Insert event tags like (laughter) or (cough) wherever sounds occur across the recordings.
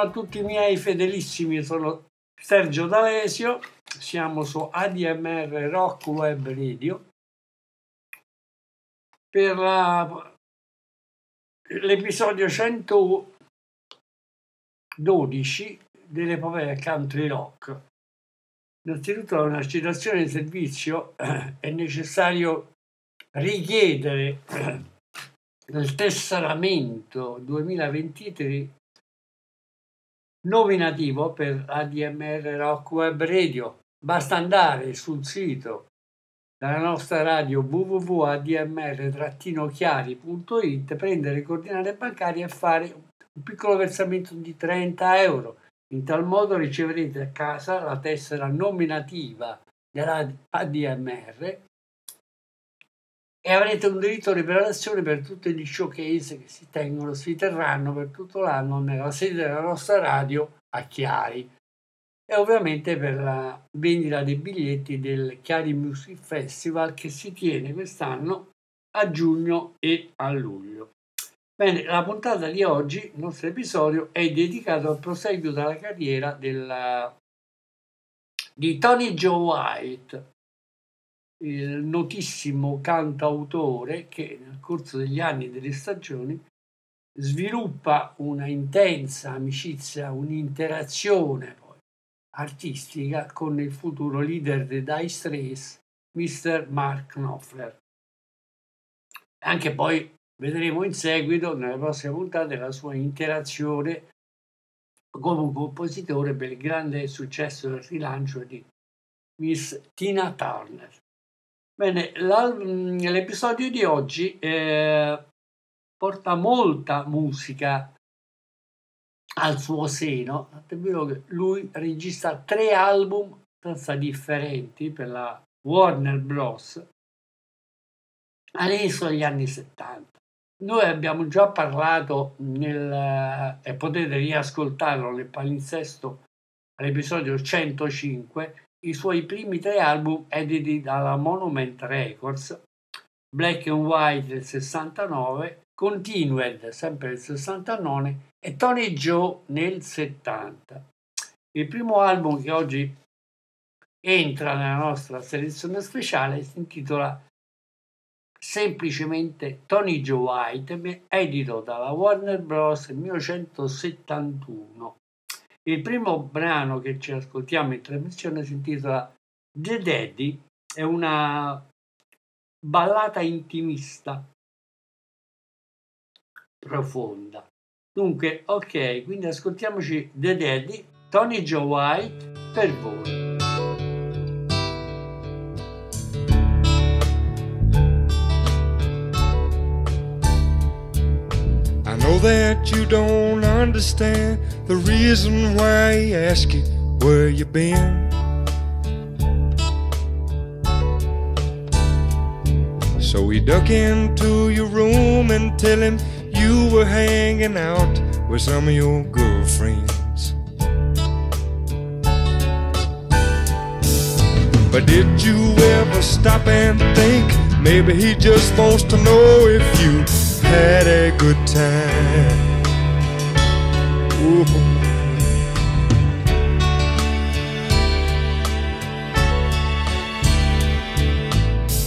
Buongiorno a tutti i miei fedelissimi, sono Sergio D'Alesio, siamo su ADMR Rock Web Radio per la- l'episodio 112 dell'epopea country rock. Innanzitutto una citazione di servizio eh, è necessario richiedere eh, il tesseramento 2023 nominativo per ADMR Rock Web Radio. Basta andare sul sito della nostra radio www.admr-chiari.it, prendere coordinate bancarie e fare un piccolo versamento di 30 euro. In tal modo riceverete a casa la tessera nominativa dell'ADMR e avrete un diritto di preparazione per tutti gli showcase che si tengono, si terranno per tutto l'anno nella sede della nostra radio a Chiari e ovviamente per la vendita dei biglietti del Chiari Music Festival che si tiene quest'anno a giugno e a luglio. Bene, la puntata di oggi, il nostro episodio, è dedicato al proseguio della carriera della- di Tony Joe White, il notissimo cantautore che nel corso degli anni e delle stagioni sviluppa una intensa amicizia, un'interazione poi artistica con il futuro leader dei Dire Straits, Mr. Mark Knopfler. Anche poi vedremo in seguito, nelle prossime puntate, la sua interazione come compositore per il grande successo del rilancio di Miss Tina Turner. Bene, l'episodio di oggi eh, porta molta musica al suo seno, lui registra tre album abbastanza differenti per la Warner Bros. all'inizio degli anni 70. Noi abbiamo già parlato nel, e potete riascoltarlo nel palinsesto all'episodio 105 i suoi primi tre album editi dalla Monument Records, Black and White del 69, Continued sempre del 69 e Tony Joe nel 70. Il primo album che oggi entra nella nostra selezione speciale si intitola semplicemente Tony Joe White, edito dalla Warner Bros. nel 1971. Il primo brano che ci ascoltiamo in trasmissione si intitola The Daddy, è una ballata intimista profonda. Dunque, ok, quindi ascoltiamoci The Daddy, Tony Joe White per voi. That you don't understand the reason why I ask you where you been. So he duck into your room and tell him you were hanging out with some of your girlfriends. But did you ever stop and think maybe he just wants to know if you had a good time? Ooh.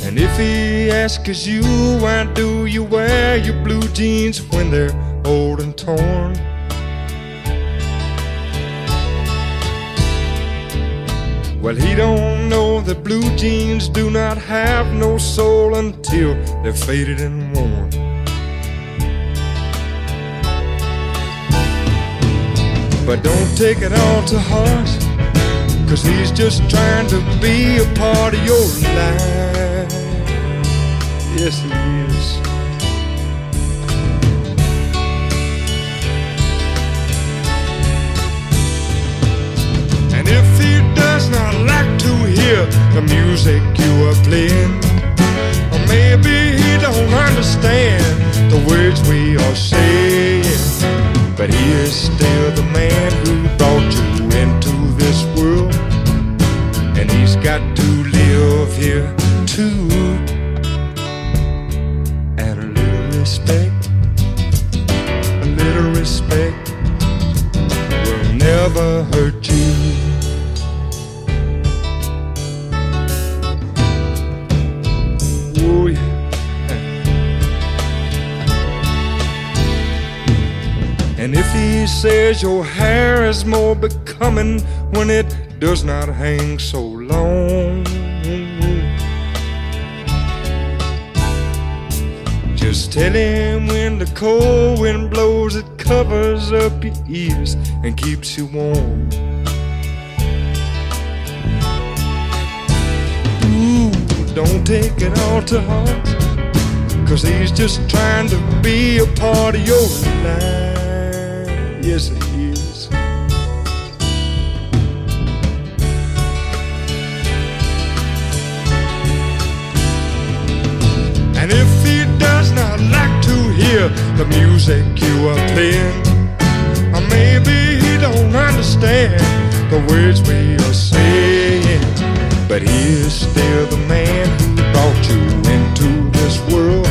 And if he asks you why do you wear your blue jeans when they're old and torn? Well, he don't know that blue jeans do not have no soul until they're faded and worn. But don't take it all to heart, cause he's just trying to be a part of your life. Yes, when it does not hang so long, just tell him when the cold wind blows, it covers up your ears and keeps you warm. Ooh, don't take it all to heart. Cause he's just trying to be a part of your life. Yes, playing, or maybe he don't understand the words we are saying, but he is still the man who brought you into this world,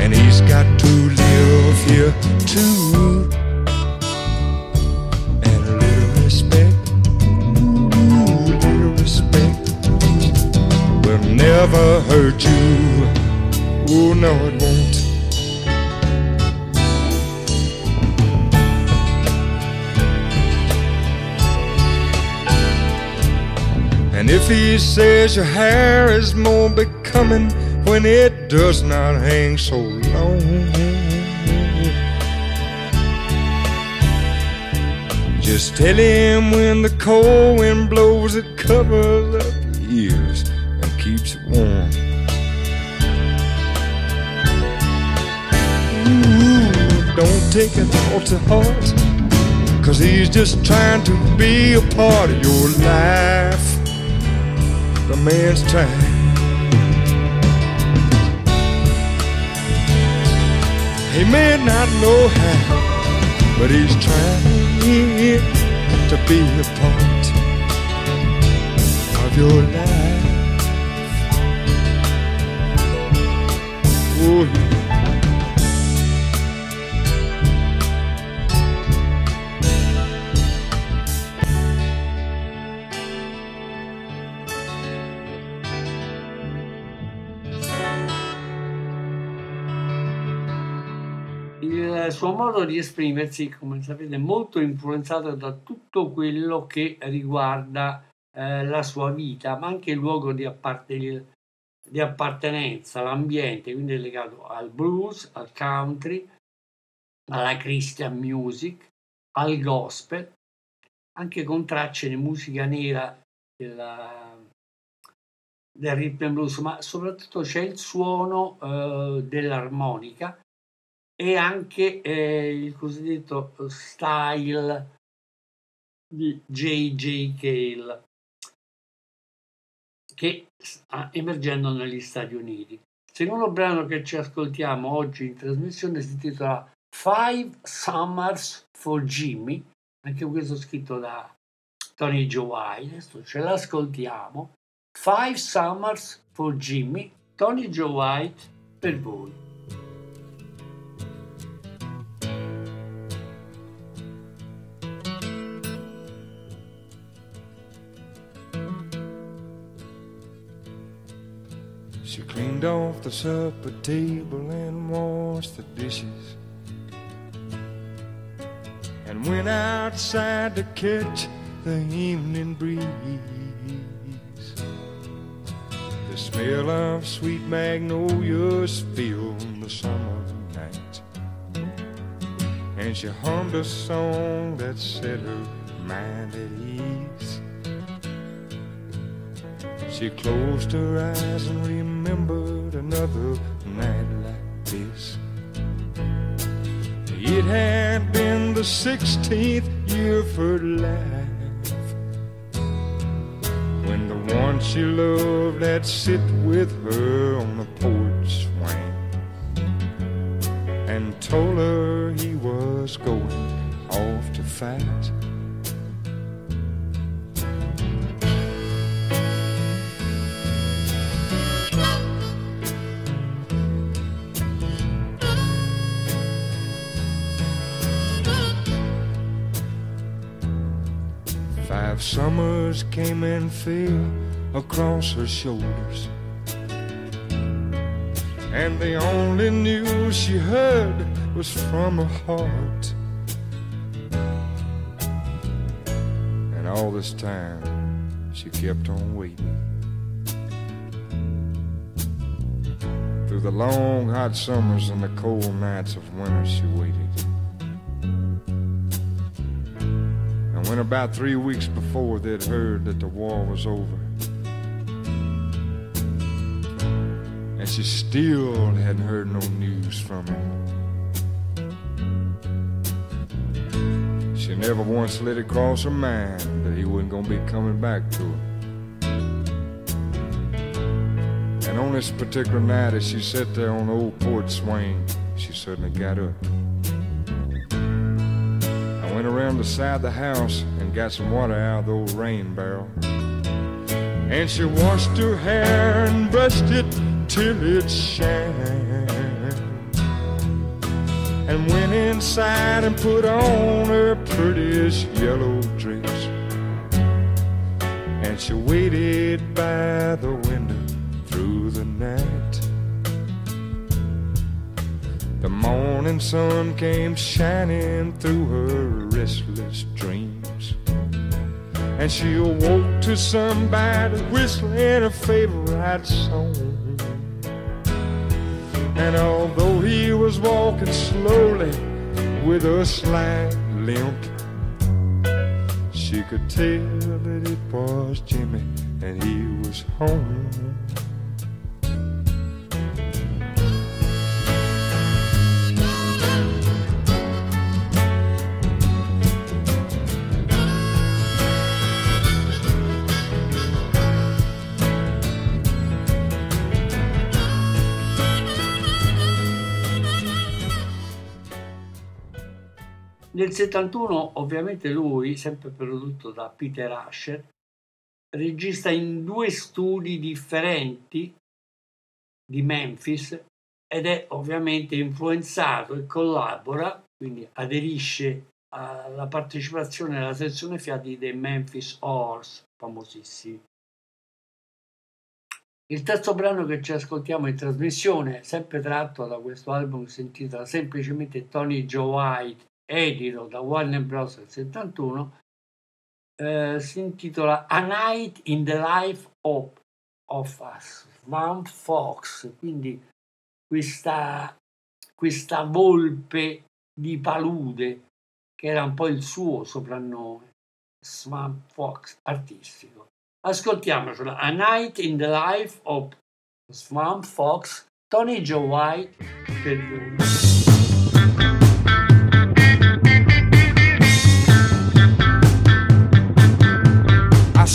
and he's got to live here too. And little respect, little respect will never hurt you. Oh, no, it won't. He says your hair is more becoming when it does not hang so long, just tell him when the cold wind blows, it covers up your ears and keeps you warm. Ooh, don't take it all to heart, cause he's just trying to be a part of your life. The man's trying. He may not know how, but he's trying to be a part of your life. Oh, suo modo di esprimersi, come sapete, è molto influenzato da tutto quello che riguarda eh, la sua vita, ma anche il luogo di, apparte- di appartenenza, l'ambiente, quindi è legato al blues, al country, alla Christian music, al gospel, anche con tracce di musica nera della- del rhythm blues, ma soprattutto c'è il suono eh, dell'armonica e anche eh, il cosiddetto style di J.J. Cale che sta emergendo negli Stati Uniti. secondo brano che ci ascoltiamo oggi in trasmissione si intitola Five Summers for Jimmy, anche questo scritto da Tony White, adesso ce l'ascoltiamo. Five Summers for Jimmy, Tony Joe White per voi. Cleaned off the supper table and washed the dishes. And went outside to catch the evening breeze. The smell of sweet magnolias filled the summer night. And she hummed a song that set her mind at ease. She closed her eyes and remembered another night like this. It had been the 16th year of her life when the one she loved had sit with her on the porch swing and told her he was going off to fight. Summers came and fell across her shoulders. And the only news she heard was from her heart. And all this time, she kept on waiting. Through the long hot summers and the cold nights of winter, she waited. When about three weeks before they'd heard that the war was over, and she still hadn't heard no news from him. She never once let it cross her mind that he wasn't gonna be coming back to her. And on this particular night, as she sat there on the old porch swing, she suddenly got up. Around the side of the house and got some water out of the old rain barrel. And she washed her hair and brushed it till it shined. And went inside and put on her prettiest yellow dress. And she waited by the window through the night. The morning sun came shining through her restless dreams. And she awoke to somebody whistling her favorite song. And although he was walking slowly with a slight limp, she could tell that it was Jimmy and he was home. Nel 71 ovviamente lui, sempre prodotto da Peter Asher, regista in due studi differenti di Memphis ed è ovviamente influenzato e collabora, quindi aderisce alla partecipazione alla sezione fiati dei Memphis Horse, famosissimi. Il terzo brano che ci ascoltiamo in trasmissione, sempre tratto da questo album si intitola semplicemente Tony Joe White, edito da Warner Bros. nel 71, eh, si intitola A Night in the Life of, of Us, Mount Fox, quindi questa, questa volpe di palude che era un po' il suo soprannome, Swamp Fox artistico. Ascoltiamocela, A Night in the Life of Swamp Fox, Tony Joe White per 2000.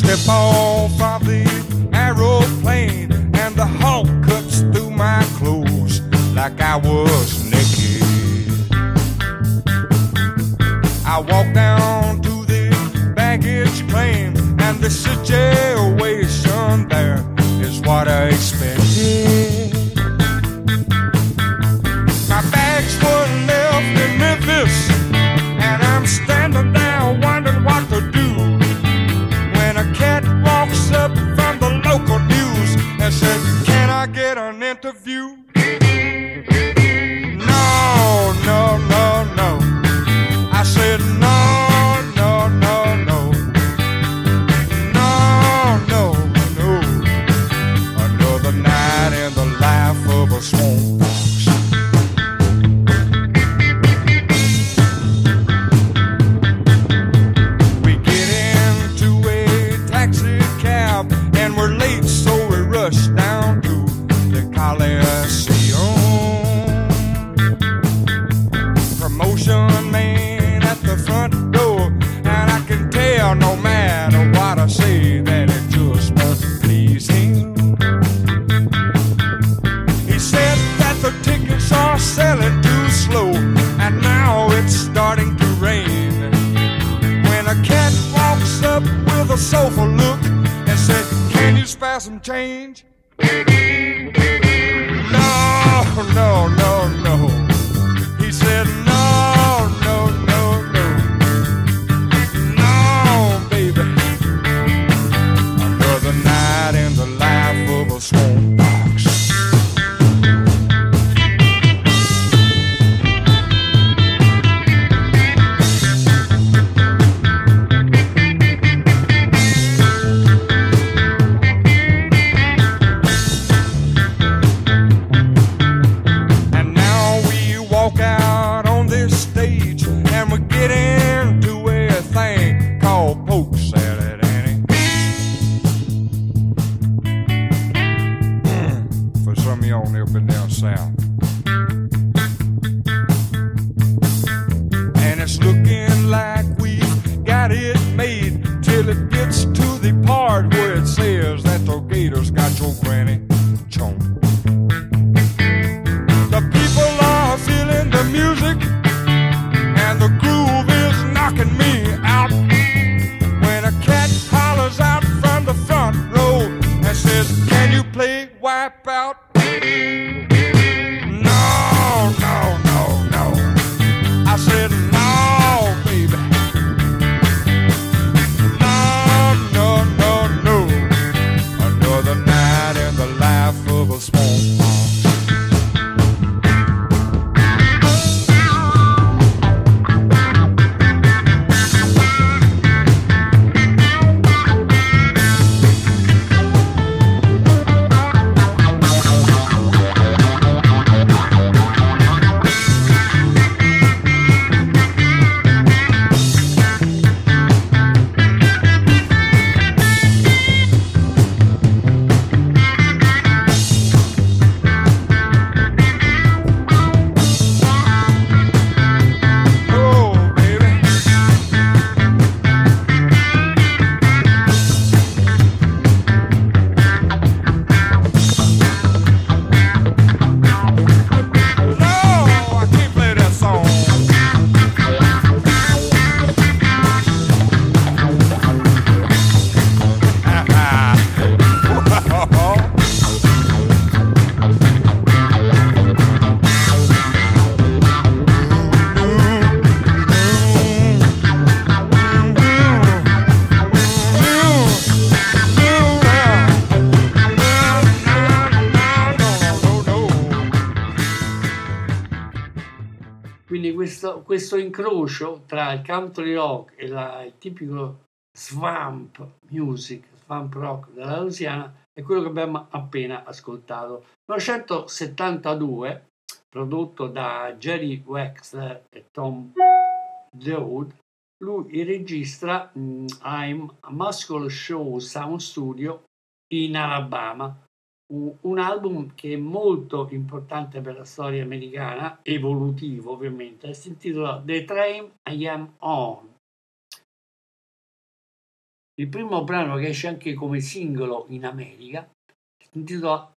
Happy ball the aeroplane, and the Hulk cuts through my clothes like I was naked. I walk down to the baggage claim, and the situation there is what I expected. Spare some change? No, no, no, no. He said, No, questo, incrocio tra il country rock e la- il tipico swamp music, swamp rock della Louisiana è quello che abbiamo appena ascoltato. 1972, prodotto da Jerry Wexler e Tom Dowd, lui registra mh, I'm a Muscle Show Sound Studio in Alabama, un, album che è molto importante per la storia americana, evolutivo ovviamente, si intitola The Train I Am On. Il primo brano che esce anche come singolo in America si intitola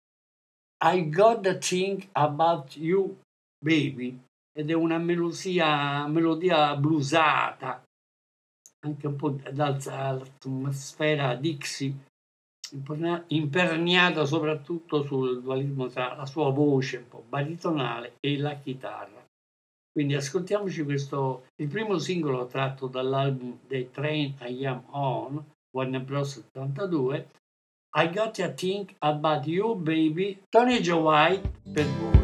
I Got the Thing About You Baby ed è una melodia, melodia bluesata, anche un po' d'atmosfera Dixie, imperna- imperniata soprattutto sul dualismo tra la sua voce un po' baritonale e la chitarra. Quindi ascoltiamoci questo, il primo singolo tratto dall'album The Train I Am On, Warner Bros. 82, I Got to Think About You Baby, Tony Joe White per voi.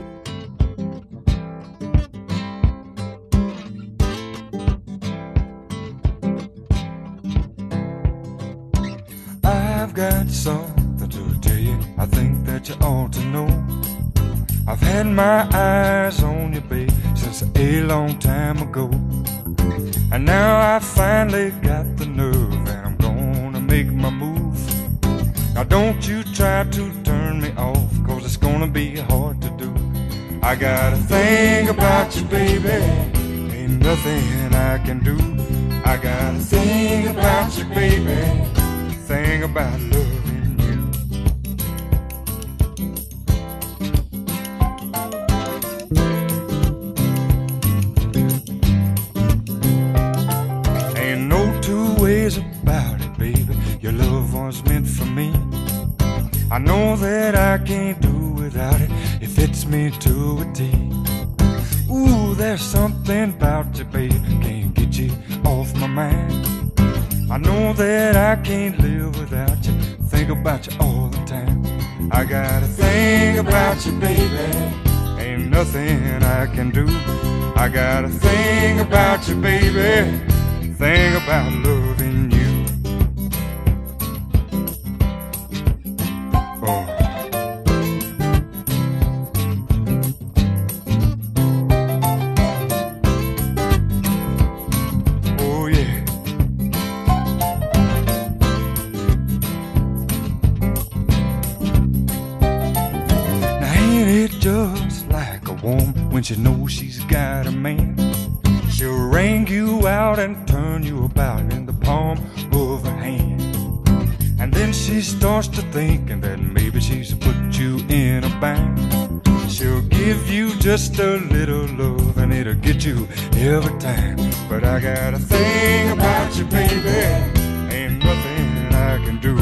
Ought to know. I've had my eyes on you, babe, since a long time ago. And now I finally got the nerve, and I'm gonna make my move. Now don't you try to turn me off, cause it's gonna be hard to do. I got a thing about you, baby. Ain't nothing I can do. I got a thing about you, baby. Thing about loving I can't do without it. It fits me to a T. Ooh, there's something about you, baby. Can't get you off my mind. I know that I can't live without you. Think about you all the time. I got a thing about you, baby. Ain't nothing I can do. I got a thing about you, baby. Thing about loving give you just a little love and it'll get you every time. But I got a thing about you, baby. Ain't nothing I can do.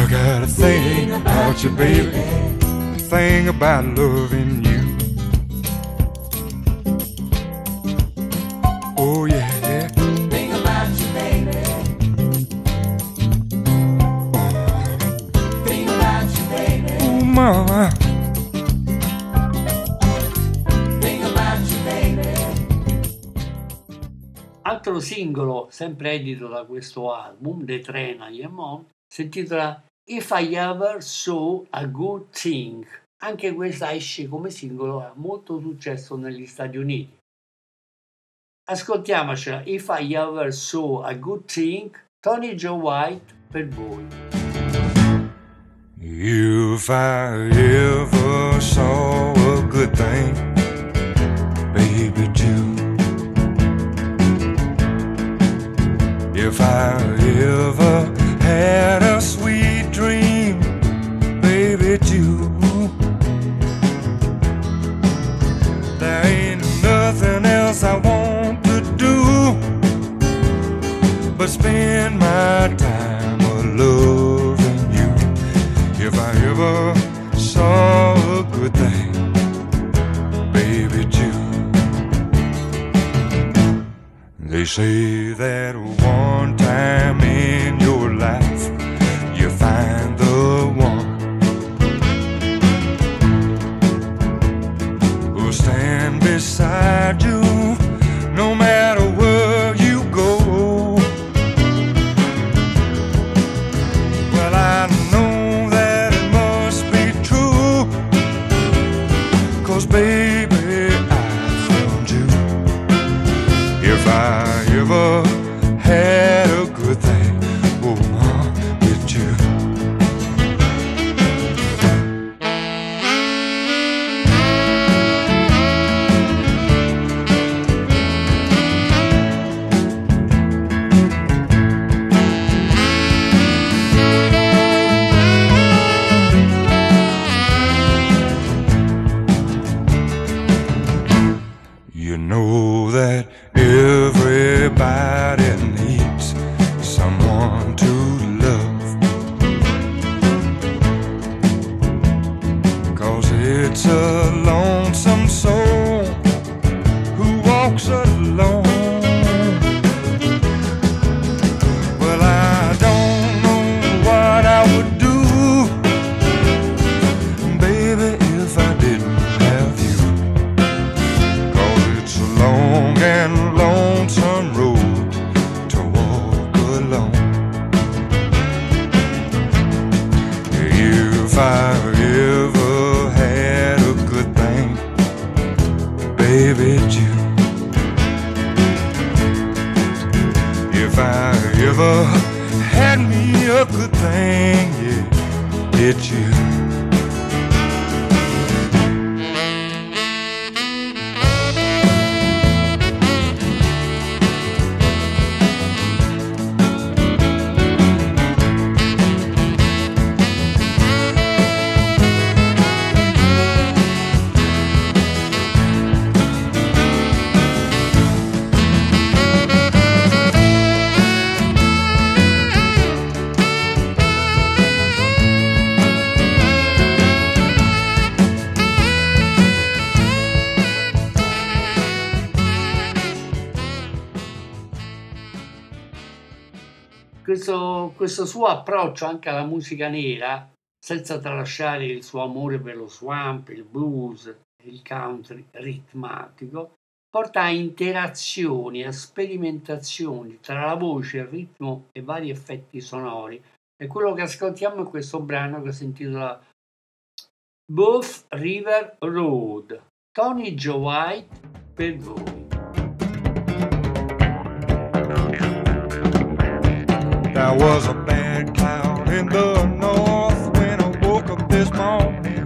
I got a thing about you, baby. Thing about loving singolo, sempre edito da questo album, The Trena Yemon, si intitola If I Ever Saw a Good Thing. Anche questa esce come singolo, ha molto successo negli Stati Uniti. Ascoltiamocela, If I Ever Saw a Good Thing, Tony Joe White per voi. If I ever saw a good thing, baby, June. If I ever had a sweet dream, baby, June. There ain't nothing else I want to do but spend my time They say that one time I ever had questo, suo approccio anche alla musica nera, senza tralasciare il suo amore per lo swamp, il blues, il country ritmatico, porta a interazioni, a sperimentazioni tra la voce, il ritmo e vari effetti sonori. E quello che ascoltiamo è questo brano che si intitola Both River Road. Tony Joe White per voi. There was a bad cloud in the north when I woke up this morning.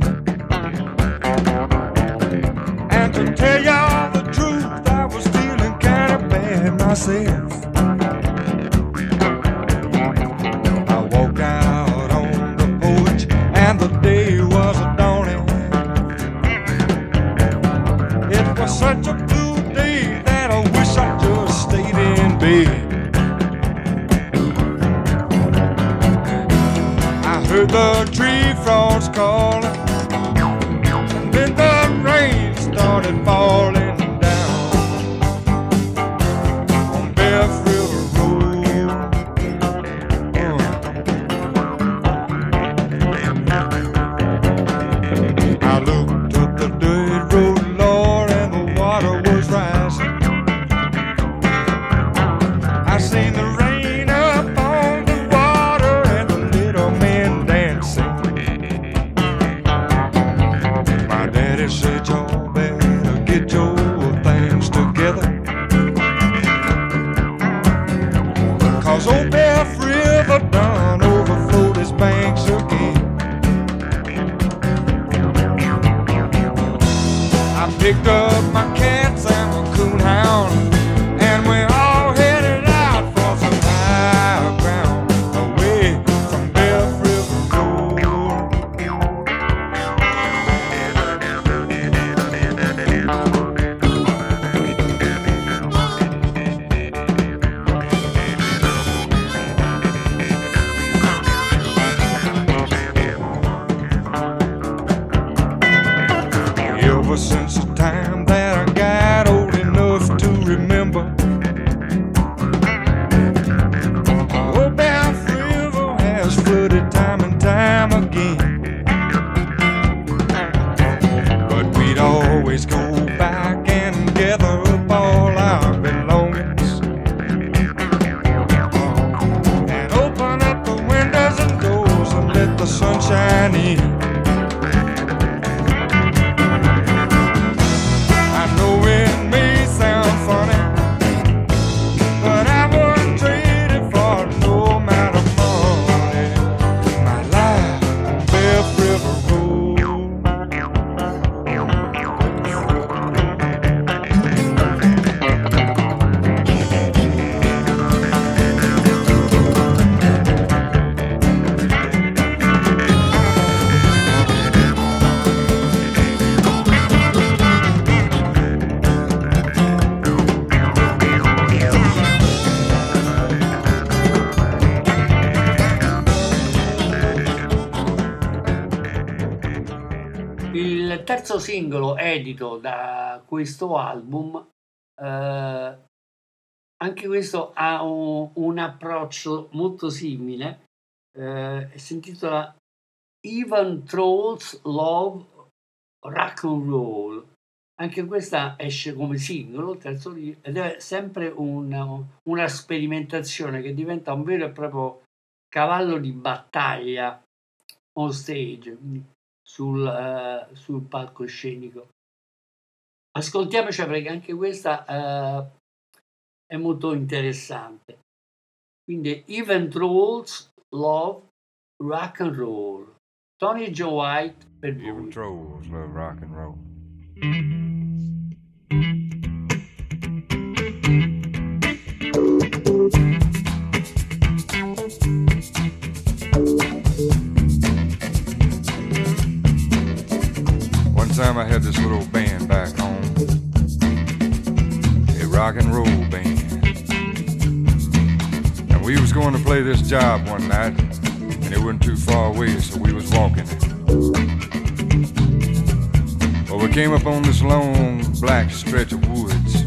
And to tell y'all the truth, I was feeling kind of bad myself. I walked out on the porch and the day was a dawning. It was such a the tree frogs calling, and then the rain started falling terzo singolo edito da questo album, eh, anche questo ha un, un approccio molto simile, eh, si intitola Even Trolls Love Rock and Roll. Anche questa esce come singolo, terzo di- ed è sempre un- una sperimentazione che diventa un vero e proprio cavallo di battaglia on stage, sul, eh, sul palcoscenico. Ascoltiamoci perché anche questa eh, è molto interessante. Quindi Even Trolls Love Rock and Roll. Tony Joe White per Even voi. trolls love rock and roll. This little band back home, a rock and roll band. And we was going to play this job one night, and it wasn't too far away, so we was walking. Well, we came up on this long black stretch of woods.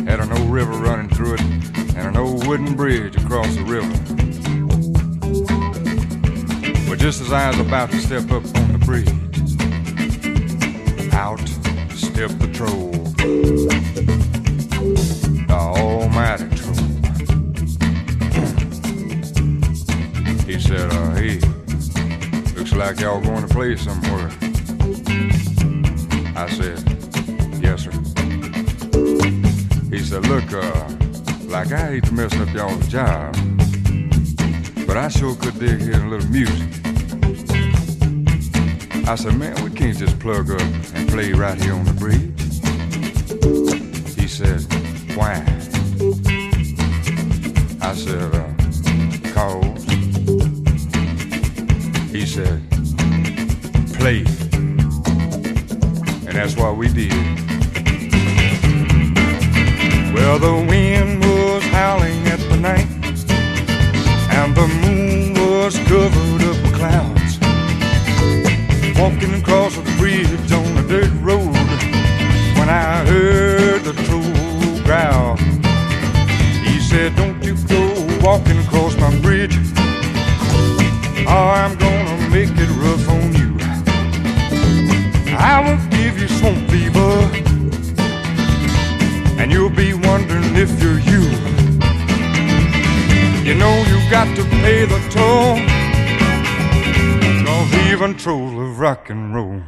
Had an old river running through it, and an old wooden bridge across the river. But just as I was about to step up on the bridge, the troll. The almighty troll. He said, uh, hey, looks like y'all going to play somewhere. I said, yes, sir. He said, look, uh, like I hate to mess up y'all's job, but I sure could dig hearing a little music. I said, man, can't just plug up and play right here on the bridge. He said, why? I said, uh, cause. He said, play. And that's what we did. Well, the wind walking across my bridge, or I'm gonna make it rough on you. I will give you swamp fever, and you'll be wondering if you're you. You know you've got to pay the toll, cause even trolls of rock and roll.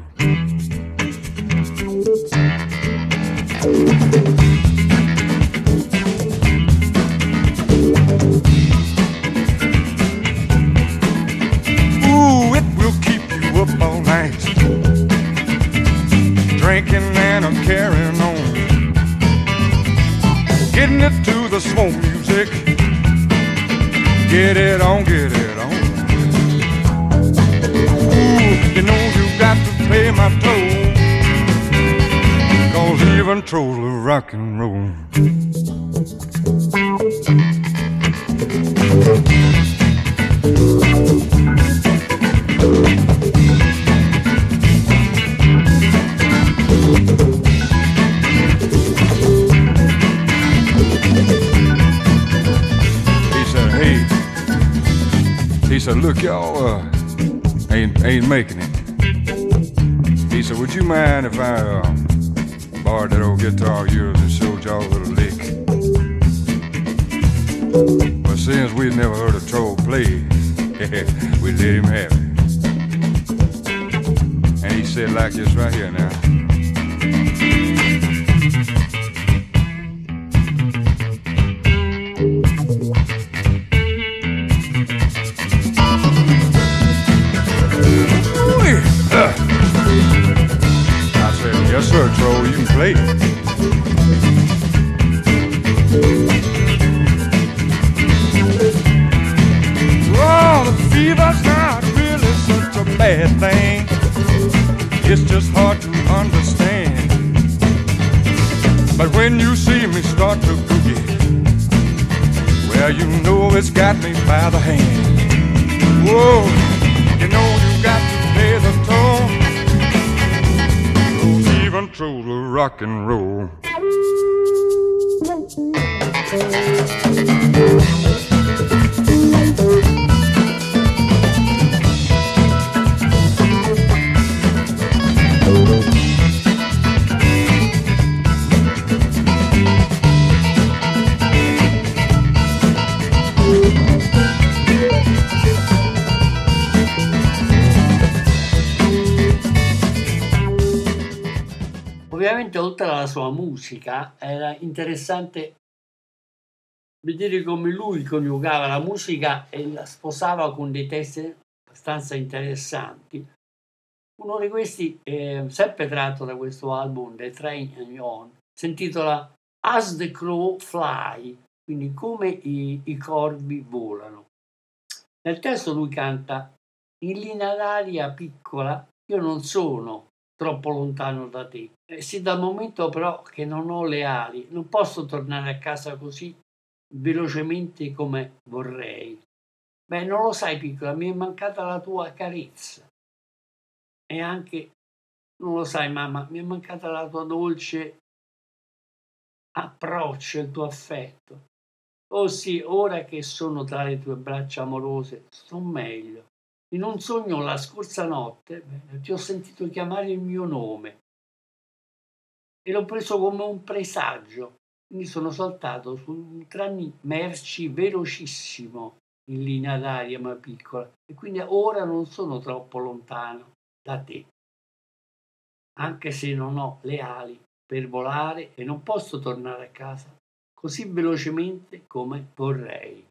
Drinking and a carrying on. Getting it to the smoke music. Get it on, get it on. Ooh, you know you got to pay my toll. Cause even trolls love rock and roll. Said, look, y'all uh, ain't, ain't making it. He said, would you mind if I uh, borrowed that old guitar of yours and showed y'all a little lick? Well, since we'd never heard a troll play, (laughs) we let him have it. And he said like this right here now. Bad thing. It's just hard to understand. But when you see me start to boogie, well, you know it's got me by the hand. Whoa, you know you got to pay the toll. Don't even throw the rock and roll. Oltre alla sua musica era interessante vedere come lui coniugava la musica e la sposava con dei testi abbastanza interessanti. Uno di questi, è sempre tratto da questo album, The Train and On, si intitola As the Crow Fly, quindi come i, i corvi volano. Nel testo lui canta in linea d'aria piccola, io non sono troppo lontano da te. E sì, dal momento però che non ho le ali, non posso tornare a casa così velocemente come vorrei. Beh, non lo sai, piccola, mi è mancata la tua carezza. E anche, non lo sai, mamma, mi è mancata la tua dolce approccio, il tuo affetto. Oh sì, ora che sono tra le tue braccia amorose, sto meglio. In un sogno la scorsa notte beh, ti ho sentito chiamare il mio nome e l'ho preso come un presagio. Quindi sono saltato su un tram merci velocissimo in linea d'aria ma piccola e quindi ora non sono troppo lontano da te. Anche se non ho le ali per volare e non posso tornare a casa così velocemente come vorrei.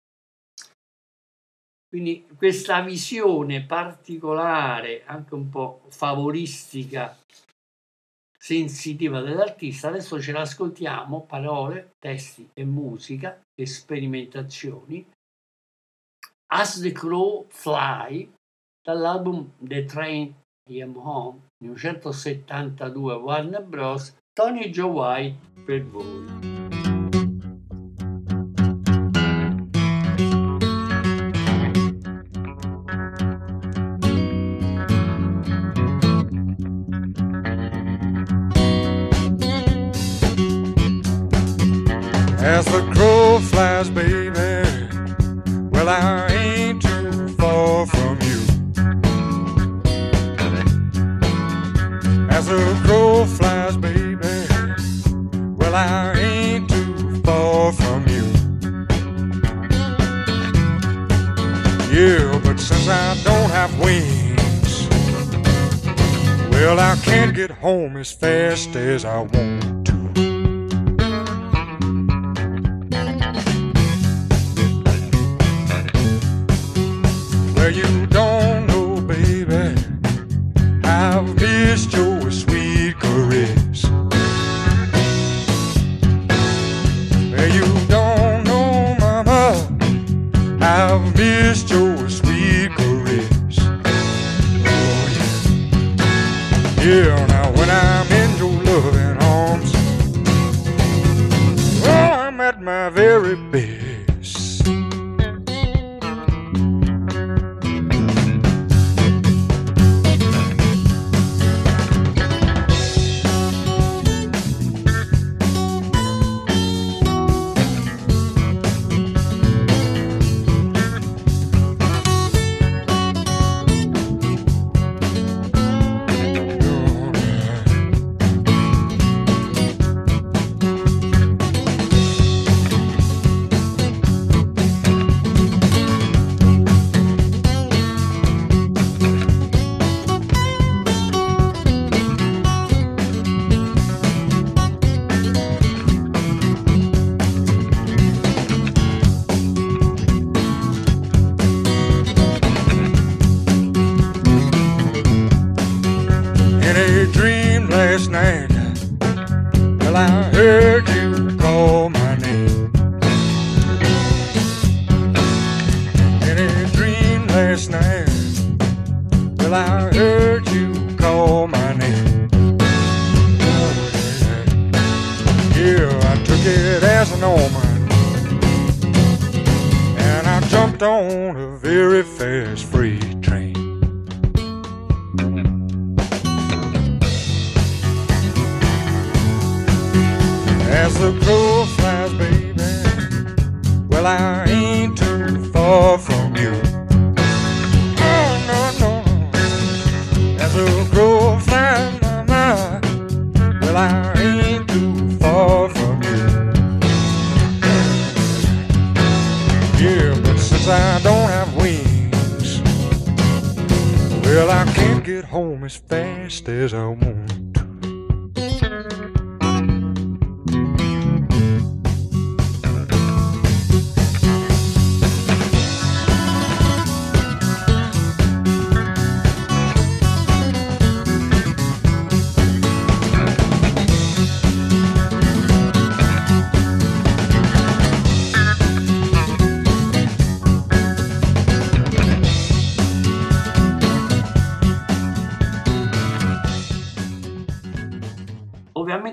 Quindi questa visione particolare, anche un po' favoristica, sensitiva dell'artista, adesso ce l'ascoltiamo, parole, testi e musica, sperimentazioni. As the Crow Fly, dall'album The Train I Am Home, 1972 Warner Bros. Tony Joe White per voi.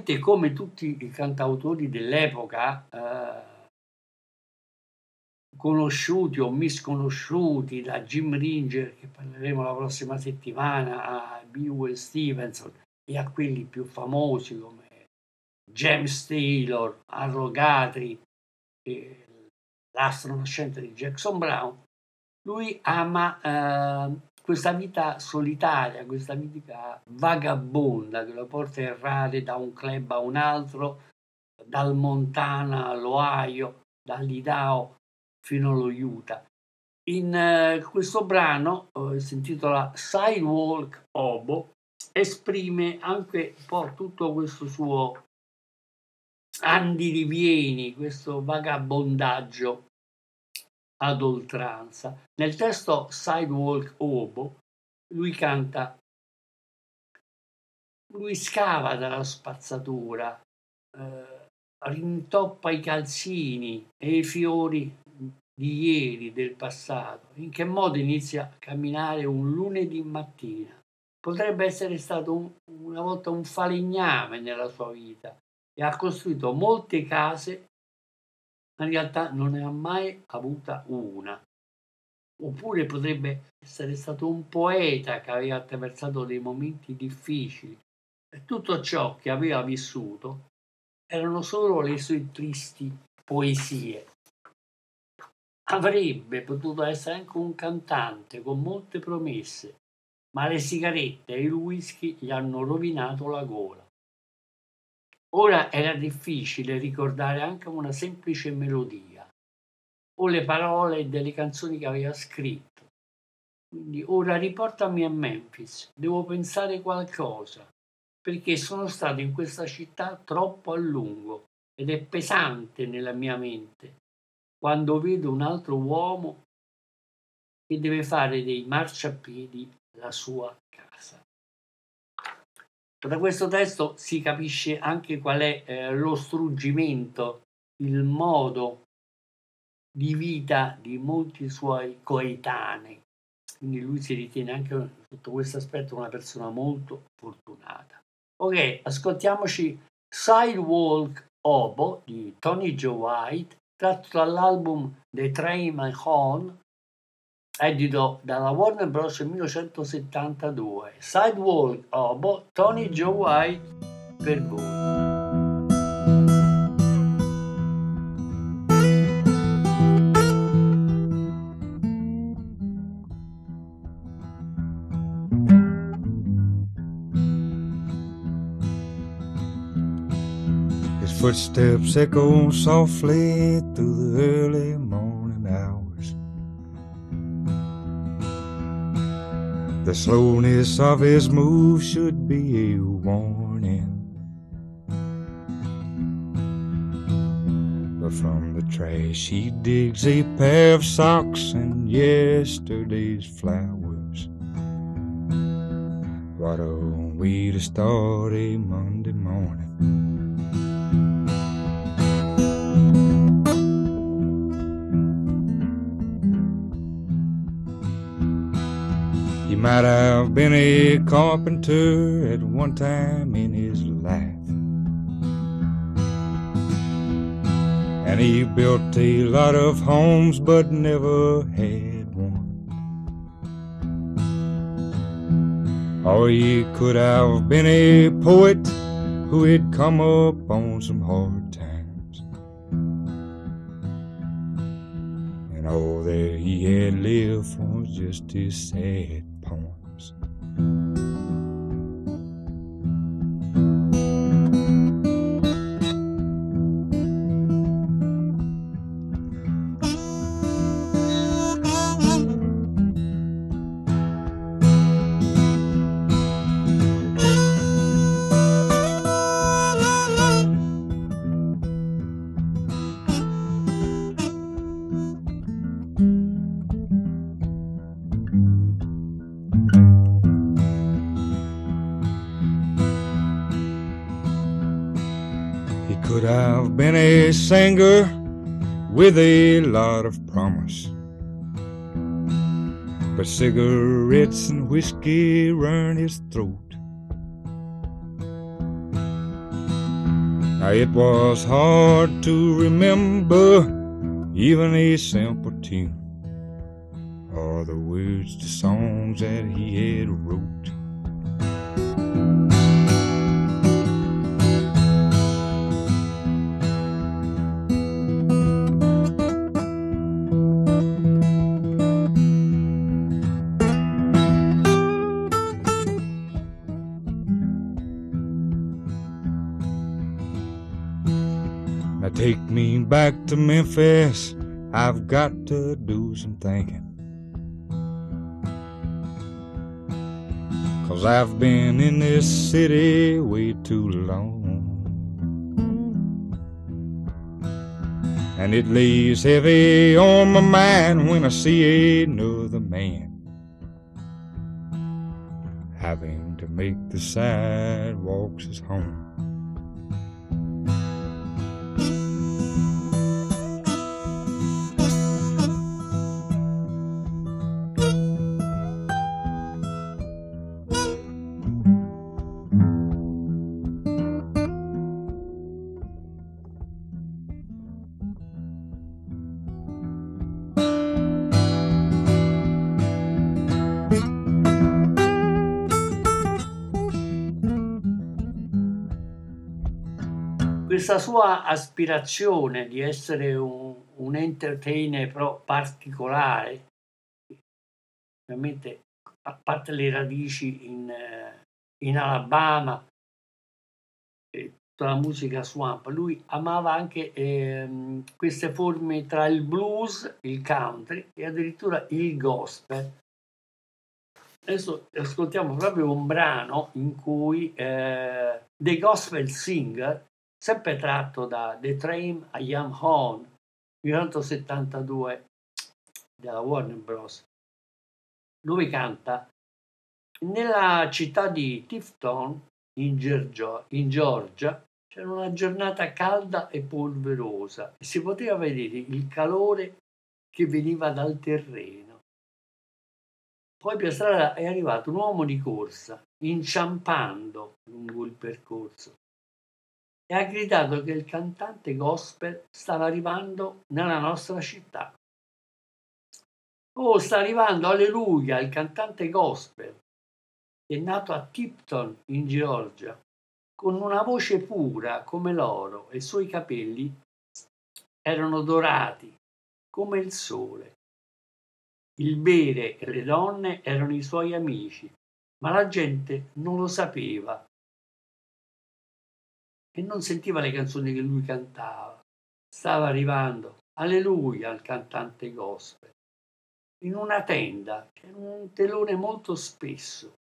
Ovviamente come tutti i cantautori dell'epoca, eh, conosciuti o misconosciuti da Jim Ringer, che parleremo la prossima settimana, a Bewell Stevenson e a quelli più famosi come James Taylor, Guthrie, e l'astro nascente di Jackson Brown, lui ama eh, questa vita solitaria, questa vita vagabonda che lo porta a errare da un club a un altro, dal Montana all'Ohio, dall'Idaho fino allo Utah. In eh, questo brano, eh, si intitola Sidewalk Obo, esprime anche un po' tutto questo suo andirivieni, questo vagabondaggio ad oltranza. Nel testo Sidewalk Obo lui canta, lui scava dalla spazzatura, eh, rintoppa i calzini e i fiori di ieri, del passato. In che modo inizia a camminare un lunedì mattina? Potrebbe essere stato un- una volta un falegname nella sua vita e ha costruito molte case, ma in realtà non ne ha mai avuta una. Oppure potrebbe essere stato un poeta che aveva attraversato dei momenti difficili e tutto ciò che aveva vissuto erano solo le sue tristi poesie. Avrebbe potuto essere anche un cantante con molte promesse, ma le sigarette e il whisky gli hanno rovinato la gola. Ora era difficile ricordare anche una semplice melodia o le parole delle canzoni che aveva scritto. Quindi ora riportami a Memphis, devo pensare qualcosa, perché sono stato in questa città troppo a lungo ed è pesante nella mia mente quando vedo un altro uomo che deve fare dei marciapiedi la sua. Da questo testo si capisce anche qual è eh, lo struggimento, il modo di vita di molti suoi coetanei. Quindi lui si ritiene anche sotto questo aspetto una persona molto fortunata. Ok, ascoltiamoci Sidewalk Obo di Tony Joe White, tratto dall'album The Train My Horn, edito dalla Warner Bros. nel 1972. Sidewalk Obo, Tony Joe White per voi. Footsteps echo softly through the early The slowness of his move should be a warning. But from the trash he digs a pair of socks and yesterday's flowers. What a way to start a Monday morning. Might have been a carpenter at one time in his life. And he built a lot of homes but never had one. Or he could have been a poet who had come up on some hard times. And all that he had lived was just his sad with a lot of promise. But cigarettes and whiskey run his throat. Now it was hard to remember even a simple tune or the words to songs that he had wrote. To Memphis. I've got to do some thinking. Cause I've been in this city way too long. And it lays heavy on my mind when I see another man having to make the sidewalks his home. Questa sua aspirazione di essere un, un entertainer però particolare, ovviamente a parte le radici in, eh, in Alabama tutta la musica swamp, lui amava anche ehm, queste forme tra il blues, il country e addirittura il gospel. Adesso ascoltiamo proprio un brano in cui eh, The Gospel Singer, sempre tratto da The Train a Young Horn, 1972 della Warner Bros. Lui canta nella città di Tifton in Georgia, in Georgia c'era una giornata calda e polverosa e si poteva vedere il calore che veniva dal terreno. Poi per strada è arrivato un uomo di corsa, inciampando lungo il percorso, e ha gridato che il cantante gospel stava arrivando nella nostra città. Oh, sta arrivando, alleluia, il cantante gospel. È nato a Tipton, in Georgia, con una voce pura come l'oro e i suoi capelli erano dorati come il sole. Il bere e le donne erano i suoi amici, ma la gente non lo sapeva e non sentiva le canzoni che lui cantava. Stava arrivando, alleluia, al cantante gospel, in una tenda, c'era un telone molto spesso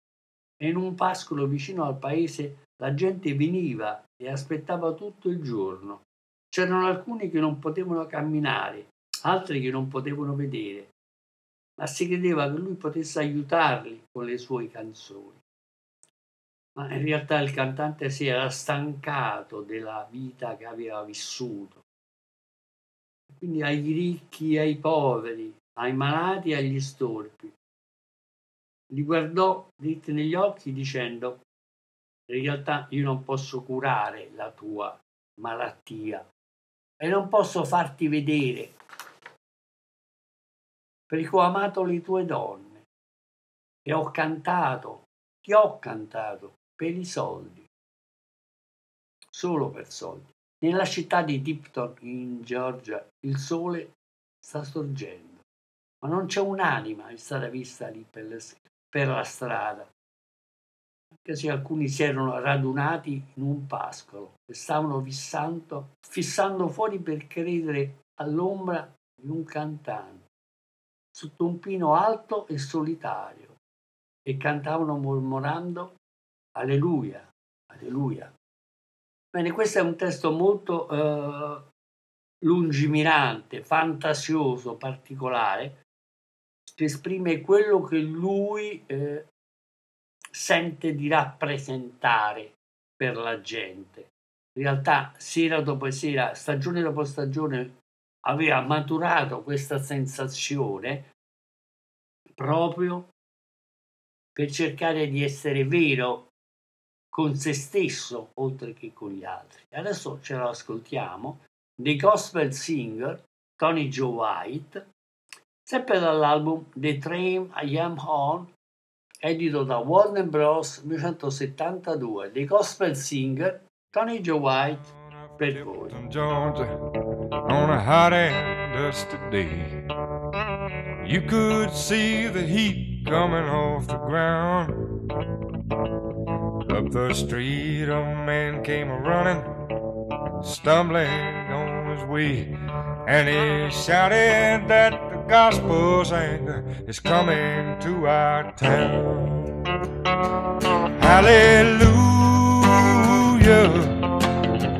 e in un pascolo vicino al paese la gente veniva e aspettava tutto il giorno. C'erano alcuni che non potevano camminare, altri che non potevano vedere, ma si credeva che lui potesse aiutarli con le sue canzoni. Ma in realtà il cantante si era stancato della vita che aveva vissuto. Quindi ai ricchi e ai poveri, ai malati e agli storpi. Li guardò dritti negli occhi dicendo, in realtà io non posso curare la tua malattia e non posso farti vedere perché ho amato le tue donne e ho cantato, ti ho cantato per i soldi, solo per soldi. Nella città di Tipton, in Georgia, il sole sta sorgendo, ma non c'è un'anima è stata vista lì per, le- per la strada, anche se alcuni si erano radunati in un pascolo e stavano fissando, fissando fuori per credere all'ombra di un cantante sotto un pino alto e solitario e cantavano mormorando Alleluia, Alleluia. Bene, questo è un testo molto eh, lungimirante, fantasioso, particolare, che esprime quello che lui eh, sente di rappresentare per la gente. In realtà, sera dopo sera, stagione dopo stagione, aveva maturato questa sensazione proprio per cercare di essere vero con se stesso oltre che con gli altri. Adesso ce lo ascoltiamo. The Gospel Singer, Tony Joe White, sempre dall'album The Train I Am On, edito da Warner Bros. 1972. The Gospel Singer, Tony Joe White, per voi. On a hot and dusty day. You could see the heat coming off the ground. Up the street, a man came running, stumbling on his way, and he shouted that the gospel's anger is coming to our town. Hallelujah.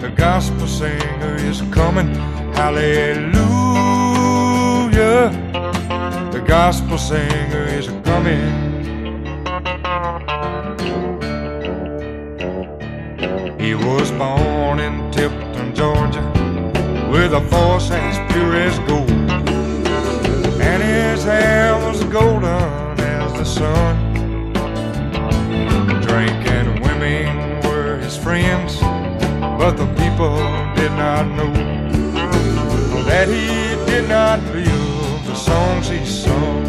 The gospel singer is coming. Hallelujah. The gospel singer is coming. He was born in Tipton, Georgia, with a voice as pure as gold. And his hair was golden as the sun. Drink and women were his friends but the people did not know that he did not live the songs he sung.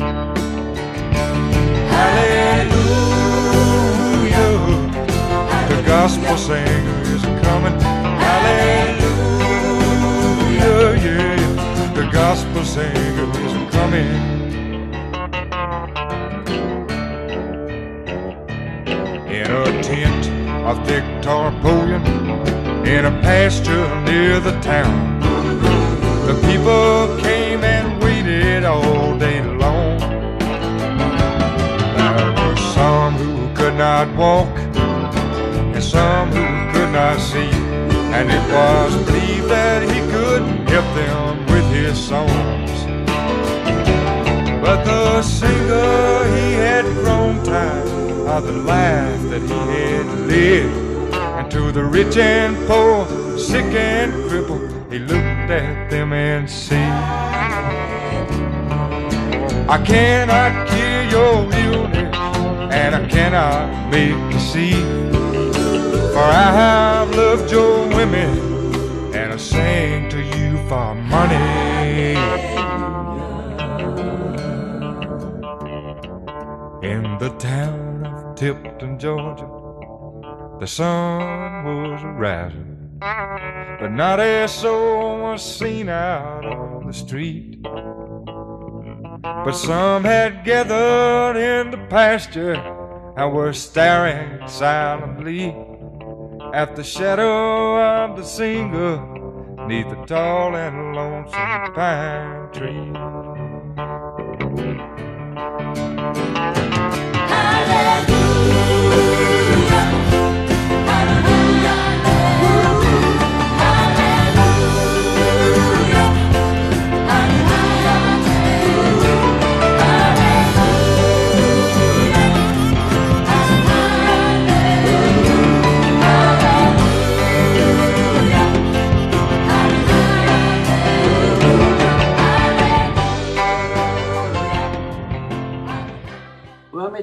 Hallelujah, gospel singer is coming. Hallelujah, yeah, the gospel singer is coming. In a tent of thick tarpaulin in a pasture near the town. The people came and waited all day long. There were some who could not walk, some who could not see. And it was believed that he could help them with his songs. But the singer, he had grown tired of the life that he had lived. And to the rich and poor, sick and crippled, he looked at them and said, I cannot cure your illness, and I cannot make you see. For I have loved your women, and I sing to you for money. In the town of Tipton, Georgia, the sun was rising, but not a soul was seen out on the street. But some had gathered in the pasture and were staring silently at the shadow of the singer neath the tall and lonesome pine tree.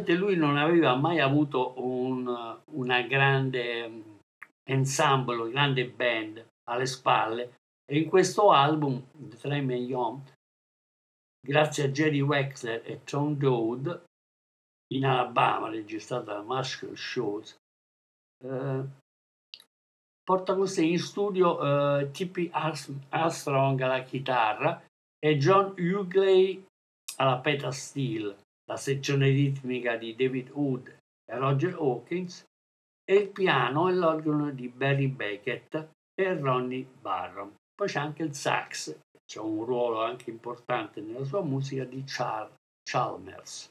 Ovviamente lui non aveva mai avuto un- una grande mm, ensemble, grande band alle spalle e in questo album, The and Young, grazie a Jerry Wexler e Tom Dowd, in Alabama, registrato da Marshall Shows, eh, porta con sé in studio eh, T.P. Armstrong alla chitarra e John Hughley alla pedal steel, la sezione ritmica di David Wood e Roger Hawkins e il piano e l'organo di Barry Beckett e Ronnie Barron. Poi c'è anche il sax, c'è un ruolo anche importante nella sua musica di Char- Chalmers.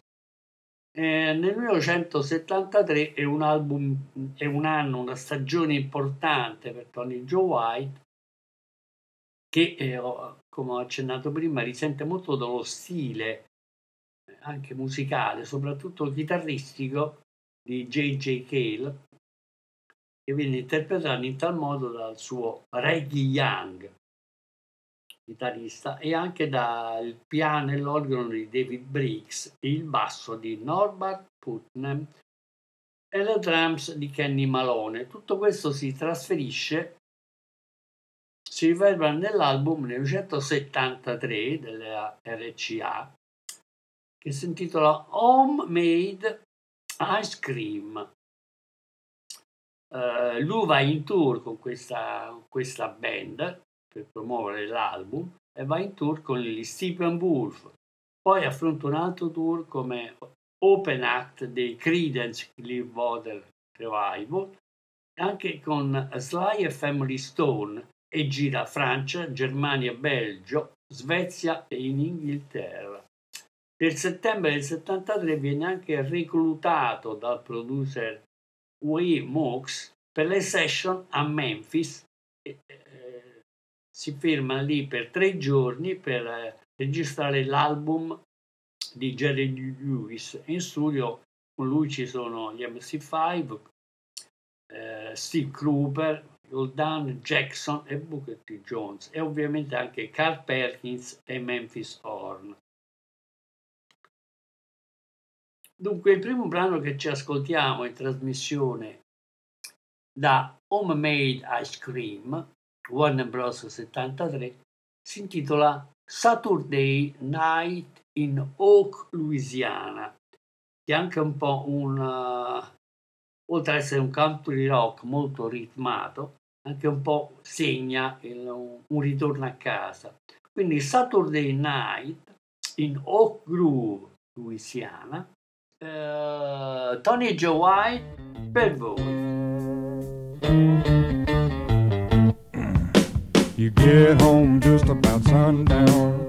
Eh, nel 1973 è un album, è un anno, una stagione importante per Tony Joe White che, eh, come ho accennato prima, risente molto dello stile anche musicale, soprattutto chitarristico di J.J. Cale, che viene interpretato in tal modo dal suo Reggie Young, chitarrista, e anche dal piano e l'organo di David Briggs il basso di Norbert Putnam e le drums di Kenny Malone. Tutto questo si trasferisce, si riverbera nell'album 1973 della RCA che si intitola Homemade Ice Cream. Eh, lui va in tour con questa, questa band per promuovere l'album e va in tour con gli Stephen Wolf. Poi affronta un altro tour come open act dei Creedence Clearwater Revival, anche con Sly e Family Stone e gira Francia, Germania, Belgio, Svezia e in Inghilterra. Nel settembre del 73 viene anche reclutato dal producer Wee Mox per le session a Memphis. Eh, si ferma lì per tre giorni per eh, registrare l'album di Jerry Lewis. In studio con lui ci sono gli MC5, eh, Steve Cooper, Roldan Jackson e Booker T. Jones e ovviamente anche Carl Perkins e Memphis Horn. Dunque, il primo brano che ci ascoltiamo in trasmissione da Homemade Ice Cream, Warner Bros. 73, si intitola Saturday Night in Oak, Louisiana, che è anche un po' un, uh, oltre ad essere un country rock molto ritmato, anche un po' segna il, un ritorno a casa. Quindi Saturday Night in Oak Grove, Louisiana, uh, Tony White voi. You get home just about sundown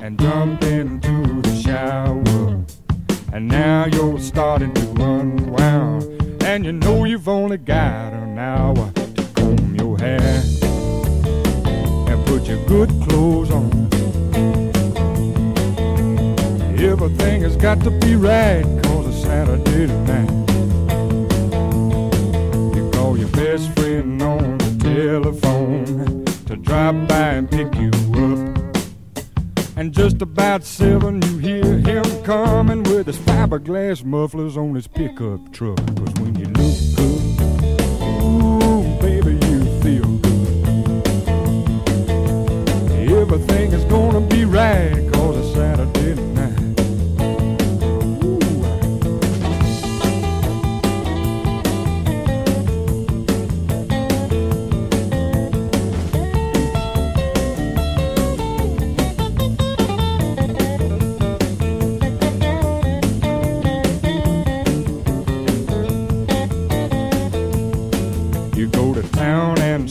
and jump into the shower. And now you're starting to unwound. And you know you've only got an hour to comb your hair and put your good clothes on. Everything has got to be right, cause it's Saturday night. You call your best friend on the telephone to drop by and pick you up. And just about seven, you hear him coming with his fiberglass mufflers on his pickup truck. Cause when you look good, ooh, baby, you feel good. Everything is gonna be right, cause it's Saturday night.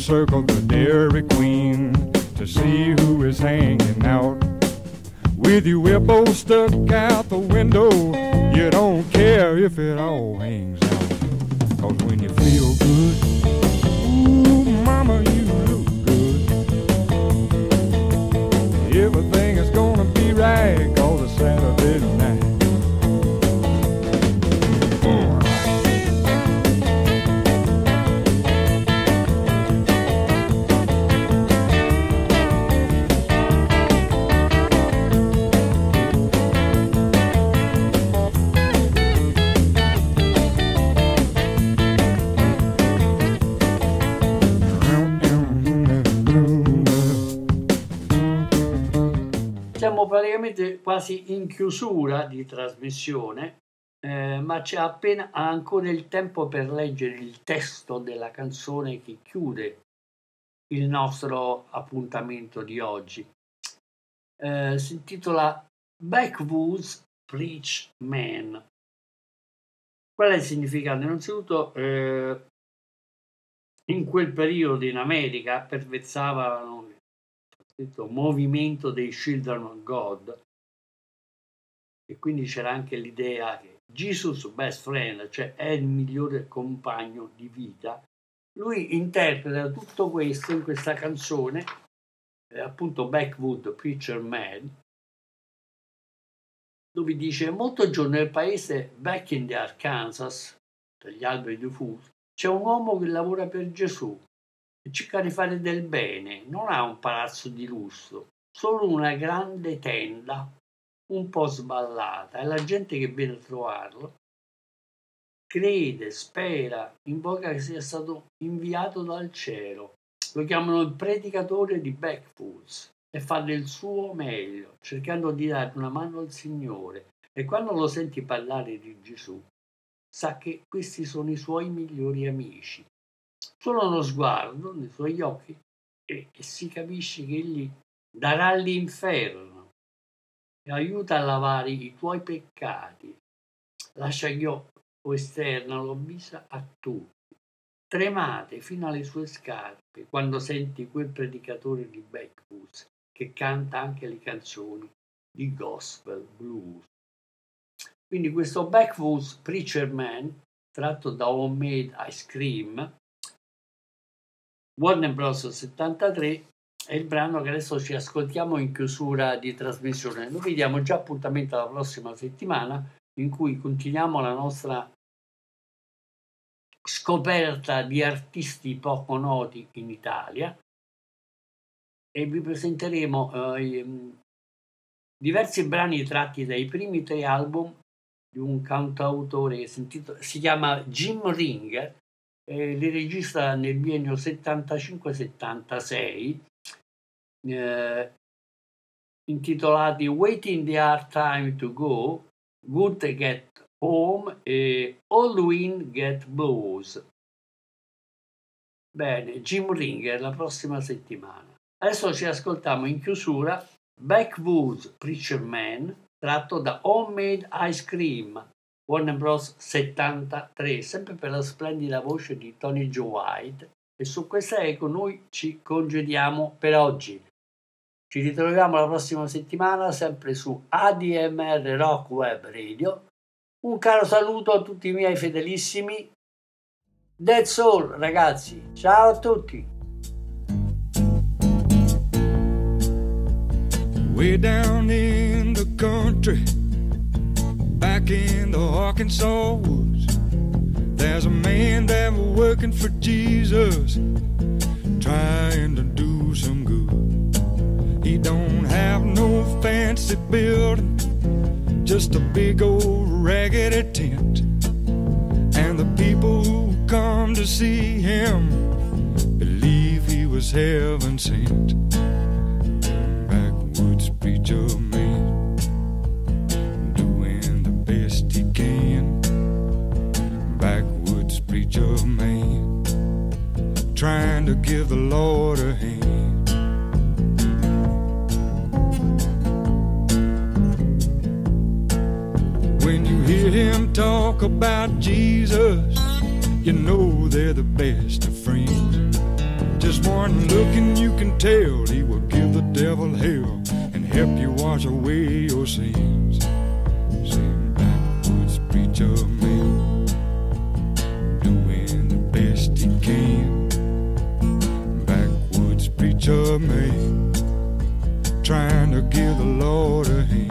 Circle the Dairy Queen to see who is hanging out. With your elbow stuck out the window, you don't care if it all hangs out. Cause when you feel good, ooh, mama, you look good. Everything is gonna be right, cause it's Saturday praticamente quasi in chiusura di trasmissione, eh, ma c'è appena ancora il tempo per leggere il testo della canzone che chiude il nostro appuntamento di oggi. Eh, si intitola Backwoods Preach Man. Qual è il significato? Innanzitutto, eh, in quel periodo in America perversavano scritto movimento dei Children of God e quindi c'era anche l'idea che Jesus best friend, cioè è il migliore compagno di vita. Lui interpreta tutto questo in questa canzone, eh, appunto Backwood Preacher Man, dove dice molto giorno nel paese back in the Arkansas, tra gli alberi di Fus, c'è un uomo che lavora per Gesù cerca di fare del bene, non ha un palazzo di lusso, solo una grande tenda un po' sballata e la gente che viene a trovarlo crede, spera, invoca che sia stato inviato dal cielo. Lo chiamano il predicatore di Backfoods e fa del suo meglio, cercando di dare una mano al Signore. E quando lo senti parlare di Gesù, sa che questi sono i suoi migliori amici. Solo uno sguardo nei suoi occhi e, e si capisce che egli darà l'inferno e aiuta a lavare i tuoi peccati. Lascia Io esterna lo avvisa a tutti. Tremate fino alle sue scarpe quando senti quel predicatore di Backwoods che canta anche le canzoni di gospel blues. Quindi questo Backwoods Preacher Man, tratto da Homemade Ice Cream, Warner Bros. 73, è il brano che adesso ci ascoltiamo in chiusura di trasmissione. Noi vi diamo già appuntamento alla prossima settimana in cui continuiamo la nostra scoperta di artisti poco noti in Italia e vi presenteremo eh, diversi brani tratti dai primi tre album di un cantautore che si chiama Jim Ringer e li registra nel biennio 75-76 eh, intitolati Waiting the Hard Time to Go, Good Get Home e All Wind Get Blows. Bene, Jim Ringer la prossima settimana. Adesso ci ascoltiamo in chiusura Backwoods Preacher Man tratto da Homemade Ice Cream Warner Bros 73 sempre per la splendida voce di Tony Joe White e su questa eco noi ci congediamo per oggi. Ci ritroviamo la prossima settimana sempre su ADMR Rock Web Radio. Un caro saluto a tutti i miei fedelissimi. That's all ragazzi, ciao a tutti. Way down in the country, back in the Arkansas woods, there's a man that was working for Jesus, trying to do some good. He don't have no fancy building, just a big old raggedy tent. And the people who come to see him believe he was heaven sent backwoods preacher preacher man, trying to give the Lord a hand. When you hear him talk about Jesus, you know they're the best of friends. Just one look and you can tell he will give the devil hell and help you wash away your sins. Man, trying to give the Lord a hand.